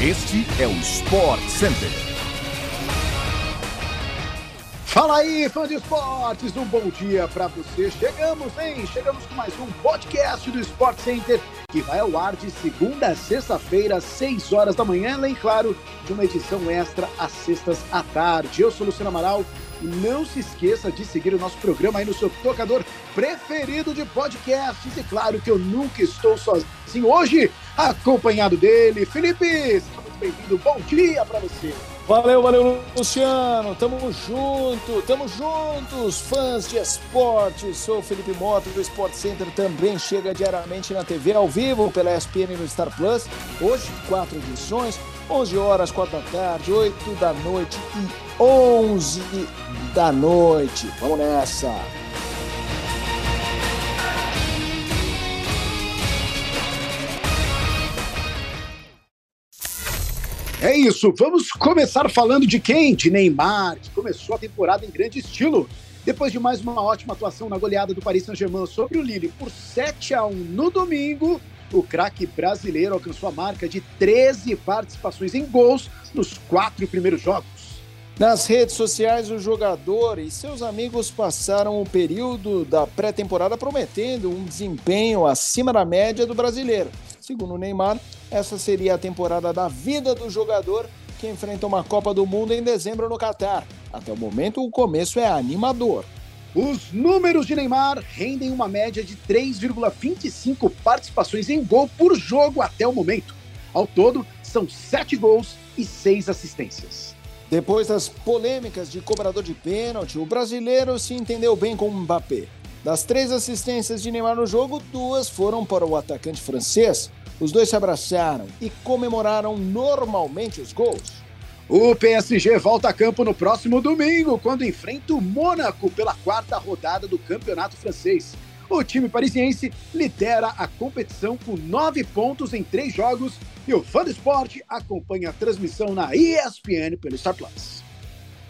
Este é o Sport Center. Fala aí, fã de esportes, um bom dia para você. Chegamos, hein? Chegamos com mais um podcast do Sport Center que vai ao ar de segunda a sexta-feira, às 6 horas da manhã, além, claro, de uma edição extra às sextas à tarde. Eu sou Luciano Amaral não se esqueça de seguir o nosso programa aí no seu tocador preferido de podcasts. E claro que eu nunca estou sozinho hoje, acompanhado dele, Felipe. Seja muito bem-vindo, bom dia para você. Valeu, valeu, Luciano. Tamo junto, tamo juntos, fãs de esporte. Sou Felipe Mota do Sport Center, também chega diariamente na TV ao vivo pela ESPN no Star Plus. Hoje, quatro edições, 11 horas, 4 da tarde, 8 da noite e 11 da noite. Vamos nessa! É isso, vamos começar falando de quem? De Neymar, que começou a temporada em grande estilo. Depois de mais uma ótima atuação na goleada do Paris Saint-Germain sobre o Lille por 7 a 1 no domingo, o craque brasileiro alcançou a marca de 13 participações em gols nos quatro primeiros jogos. Nas redes sociais, o jogador e seus amigos passaram o período da pré-temporada prometendo um desempenho acima da média do brasileiro. Segundo o Neymar, essa seria a temporada da vida do jogador que enfrenta uma Copa do Mundo em dezembro no Catar. Até o momento, o começo é animador. Os números de Neymar rendem uma média de 3,25 participações em gol por jogo até o momento. Ao todo, são 7 gols e 6 assistências. Depois das polêmicas de cobrador de pênalti, o brasileiro se entendeu bem com o Mbappé. Das três assistências de Neymar no jogo, duas foram para o atacante francês, os dois se abraçaram e comemoraram normalmente os gols. O PSG volta a campo no próximo domingo, quando enfrenta o Mônaco pela quarta rodada do campeonato francês. O time parisiense lidera a competição com nove pontos em três jogos e o Fã do Esporte acompanha a transmissão na ESPN pelo Star Plus.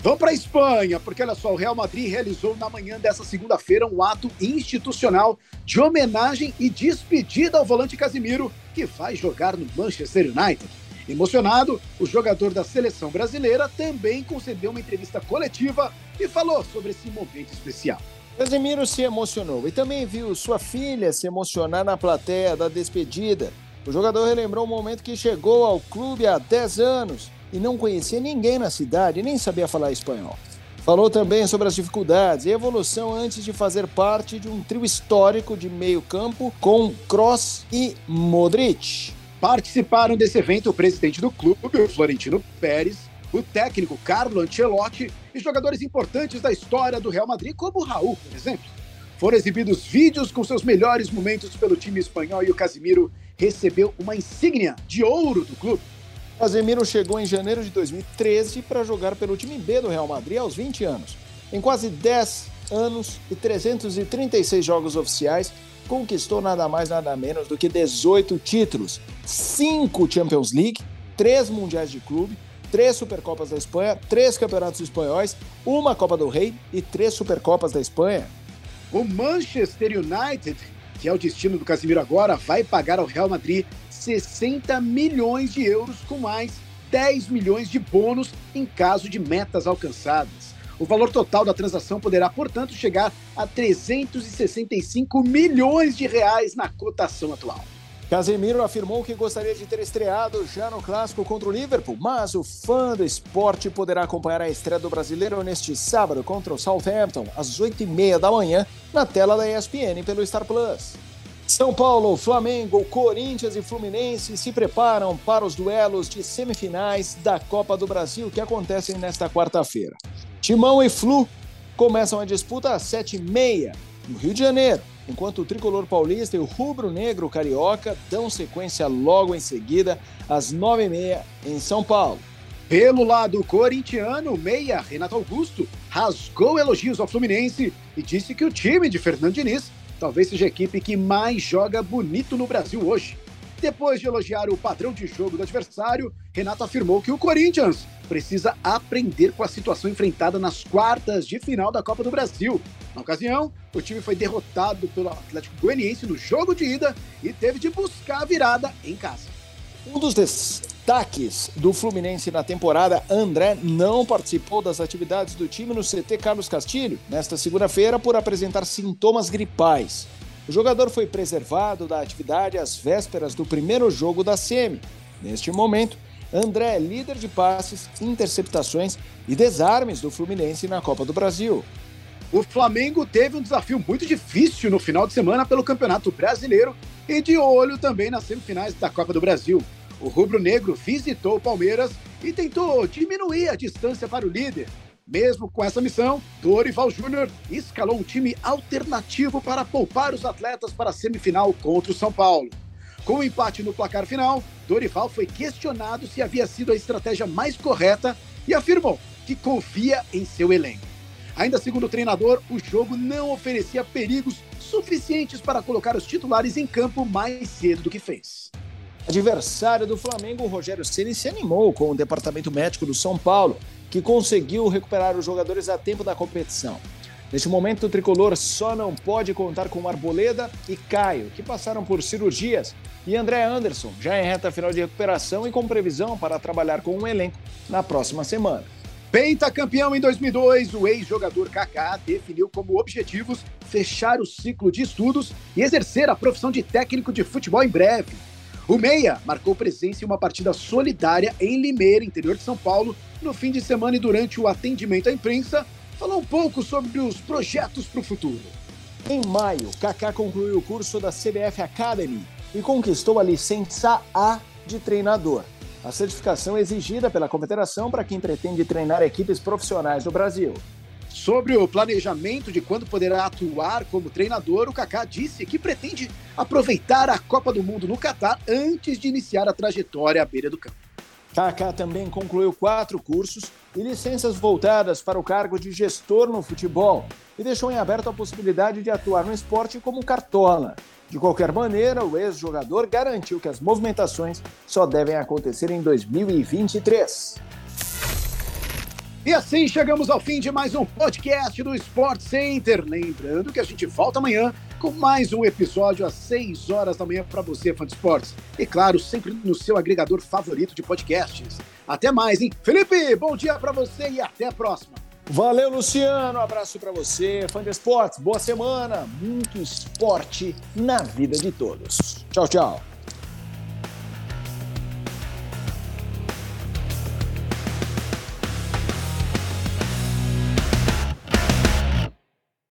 Vamos para a Espanha, porque olha só, o Real Madrid realizou na manhã dessa segunda-feira um ato institucional de homenagem e despedida ao volante Casimiro, que vai jogar no Manchester United. Emocionado, o jogador da seleção brasileira também concedeu uma entrevista coletiva e falou sobre esse momento especial. Casimiro se emocionou e também viu sua filha se emocionar na plateia da despedida. O jogador relembrou o momento que chegou ao clube há 10 anos e não conhecia ninguém na cidade, nem sabia falar espanhol. Falou também sobre as dificuldades e evolução antes de fazer parte de um trio histórico de meio-campo com Kroos e Modric. Participaram desse evento o presidente do clube, o Florentino Pérez, o técnico Carlo Ancelotti e jogadores importantes da história do Real Madrid, como Raul, por exemplo. Foram exibidos vídeos com seus melhores momentos pelo time espanhol e o Casimiro recebeu uma insígnia de ouro do clube. Casemiro chegou em janeiro de 2013 para jogar pelo time B do Real Madrid aos 20 anos. Em quase 10 anos e 336 jogos oficiais, conquistou nada mais nada menos do que 18 títulos, 5 Champions League, 3 Mundiais de Clube, 3 Supercopas da Espanha, 3 Campeonatos Espanhóis, uma Copa do Rei e 3 Supercopas da Espanha. O Manchester United, que é o destino do Casemiro agora, vai pagar ao Real Madrid 60 milhões de euros, com mais 10 milhões de bônus em caso de metas alcançadas. O valor total da transação poderá, portanto, chegar a 365 milhões de reais na cotação atual. Casemiro afirmou que gostaria de ter estreado já no clássico contra o Liverpool, mas o fã do esporte poderá acompanhar a estreia do brasileiro neste sábado contra o Southampton, às 8h30 da manhã, na tela da ESPN pelo Star Plus. São Paulo, Flamengo, Corinthians e Fluminense se preparam para os duelos de semifinais da Copa do Brasil que acontecem nesta quarta-feira. Timão e Flu começam a disputa às 7h30 no Rio de Janeiro, enquanto o tricolor paulista e o rubro-negro carioca dão sequência logo em seguida às 9h30 em São Paulo. Pelo lado corintiano, meia Renato Augusto rasgou elogios ao Fluminense e disse que o time de Fernando Diniz talvez seja a equipe que mais joga bonito no Brasil hoje. Depois de elogiar o padrão de jogo do adversário, Renato afirmou que o Corinthians precisa aprender com a situação enfrentada nas quartas de final da Copa do Brasil. Na ocasião, o time foi derrotado pelo Atlético Goianiense no jogo de ida e teve de buscar a virada em casa. Um dos destaques do Fluminense na temporada, André, não participou das atividades do time no CT Carlos Castilho nesta segunda-feira por apresentar sintomas gripais. O jogador foi preservado da atividade às vésperas do primeiro jogo da SEMI. Neste momento, André é líder de passes, interceptações e desarmes do Fluminense na Copa do Brasil. O Flamengo teve um desafio muito difícil no final de semana pelo Campeonato Brasileiro e de olho também nas semifinais da Copa do Brasil. O rubro-negro visitou o Palmeiras e tentou diminuir a distância para o líder. Mesmo com essa missão, Dorival Júnior escalou um time alternativo para poupar os atletas para a semifinal contra o São Paulo. Com o um empate no placar final, Dorival foi questionado se havia sido a estratégia mais correta e afirmou que confia em seu elenco. Ainda segundo o treinador, o jogo não oferecia perigos suficientes para colocar os titulares em campo mais cedo do que fez. Adversário do Flamengo, Rogério Ceni se animou com o departamento médico do São Paulo, que conseguiu recuperar os jogadores a tempo da competição. Neste momento, o tricolor só não pode contar com Arboleda e Caio, que passaram por cirurgias, e André Anderson, já em reta final de recuperação e com previsão para trabalhar com o um elenco na próxima semana. Pentacampeão em 2002, o ex-jogador Kaká definiu como objetivos fechar o ciclo de estudos e exercer a profissão de técnico de futebol em breve. O Meia marcou presença em uma partida solidária em Limeira, interior de São Paulo, no fim de semana e durante o atendimento à imprensa, falou um pouco sobre os projetos para o futuro. Em maio, Kaká concluiu o curso da CBF Academy e conquistou a licença A de treinador. A certificação é exigida pela Confederação para quem pretende treinar equipes profissionais do Brasil. Sobre o planejamento de quando poderá atuar como treinador, o Kaká disse que pretende aproveitar a Copa do Mundo no Catar antes de iniciar a trajetória à beira do campo. Kaká também concluiu quatro cursos e licenças voltadas para o cargo de gestor no futebol e deixou em aberto a possibilidade de atuar no esporte como cartola. De qualquer maneira, o ex-jogador garantiu que as movimentações só devem acontecer em 2023. E assim chegamos ao fim de mais um podcast do Sport Center. Lembrando que a gente volta amanhã com mais um episódio às 6 horas da manhã para você, fã de esportes. E claro, sempre no seu agregador favorito de podcasts. Até mais, hein? Felipe, bom dia para você e até a próxima. Valeu, Luciano. Um abraço para você, fã de esportes. Boa semana. Muito esporte na vida de todos. Tchau, tchau.